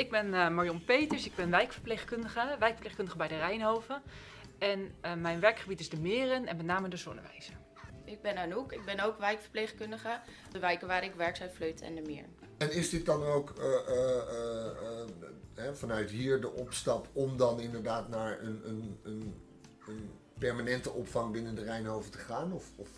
ik ben eh, Marion Peters, ik ben wijkverpleegkundige, wijkverpleegkundige bij de Rijnhoven. En eh, mijn werkgebied is de Meren en met name de Zonnewijzer. Ik ben Anouk, ik ben ook wijkverpleegkundige. De wijken waar ik werk zijn Vleuten en de Meer. En is dit dan ook eh, eh, eh, eh, hè, vanuit hier de opstap om dan inderdaad naar een, een, een, een permanente opvang binnen de Rijnhoven te gaan? Of, of...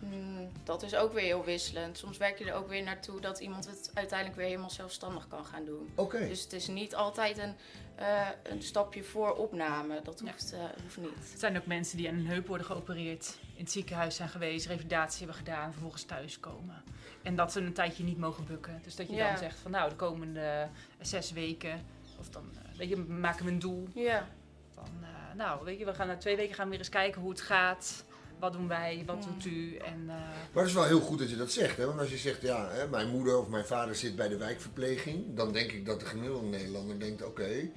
Hmm, dat is ook weer heel wisselend. Soms werk je er ook weer naartoe dat iemand het uiteindelijk weer helemaal zelfstandig kan gaan doen. Oké. Dus het is niet altijd een, eh, een stapje voor opname. Dat Ja. hoeft, eh, hoeft niet. Het zijn ook mensen die aan hun heup worden geopereerd, in het ziekenhuis zijn geweest, revalidatie hebben gedaan, vervolgens thuiskomen. En dat ze een tijdje niet mogen bukken. Dus dat je Ja. dan zegt van nou, de komende zes weken, of dan eh, weet je, maken we een doel. Ja, Van, eh, nou, weet je, we gaan na twee weken gaan we weer eens kijken hoe het gaat. Wat doen wij? Wat doet u? En, eh, Maar het is wel heel goed dat je dat zegt. Hè? Want als je zegt, ja, hè, mijn moeder of mijn vader zit bij de wijkverpleging, dan denk ik dat de gemiddelde Nederlander denkt, oké,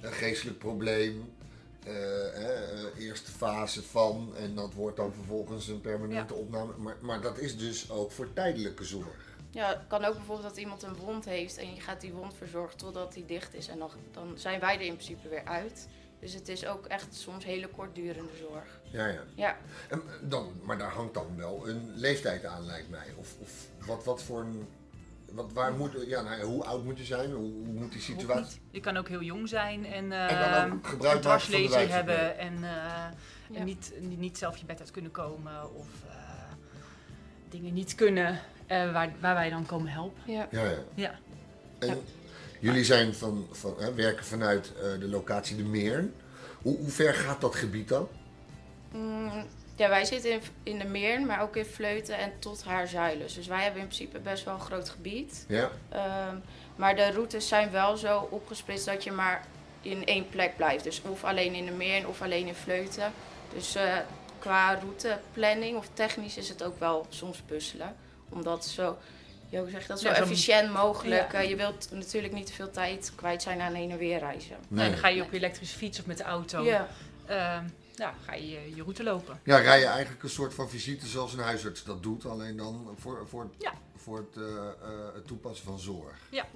een geestelijk probleem, eh, hè, eh, eerste fase van, en dat wordt dan vervolgens een permanente opname. Maar, maar dat is dus ook voor tijdelijke zorg. ja, het kan ook bijvoorbeeld dat iemand een wond heeft en je gaat die wond verzorgen totdat die dicht is. En dan, dan zijn wij er in principe weer uit. Dus het is ook echt soms hele kortdurende zorg. Ja, ja. Ja, En dan, maar daar hangt dan wel een leeftijd aan, lijkt mij. Of, of wat, wat voor een. Wat, waar moet, ja, nou, hoe oud moet je zijn? Hoe, hoe moet die situatie? Je kan ook heel jong zijn en, eh En dan ook gebruik een maken van de dwarslezer wijkverpleging. hebben en, eh, Ja. en niet, niet, niet zelf je bed uit kunnen komen of eh, dingen niet kunnen eh, waar, waar wij dan komen helpen. ja. Ja, ja. Ja. En Ja. Jullie zijn van, van, hè, werken vanuit eh, de locatie De Meern. Hoe, hoe ver gaat dat gebied dan? Mm, ja, wij zitten in, in de Meern, maar ook in Vleuten en tot Haarzuilen. Dus wij hebben in principe best wel een groot gebied. Ja, Ehm, maar de routes zijn wel zo opgesplitst dat je maar in één plek blijft. Dus of alleen in de Meern of alleen in Vleuten. Dus eh, qua routeplanning of technisch is het ook wel soms puzzelen. Omdat zo, hoe zeg je dat, zo Ja, efficiënt mogelijk. Ja. Eh, je wilt natuurlijk niet te veel tijd kwijt zijn aan heen en weer reizen. En dan ga je op je elektrische fiets of met de auto, Ja, eh, ja, ga je je route lopen. Ja, rij je eigenlijk een soort van visite zoals een huisarts dat doet, alleen dan voor, voor, Ja. voor het, eh, eh, het toepassen van zorg. Ja.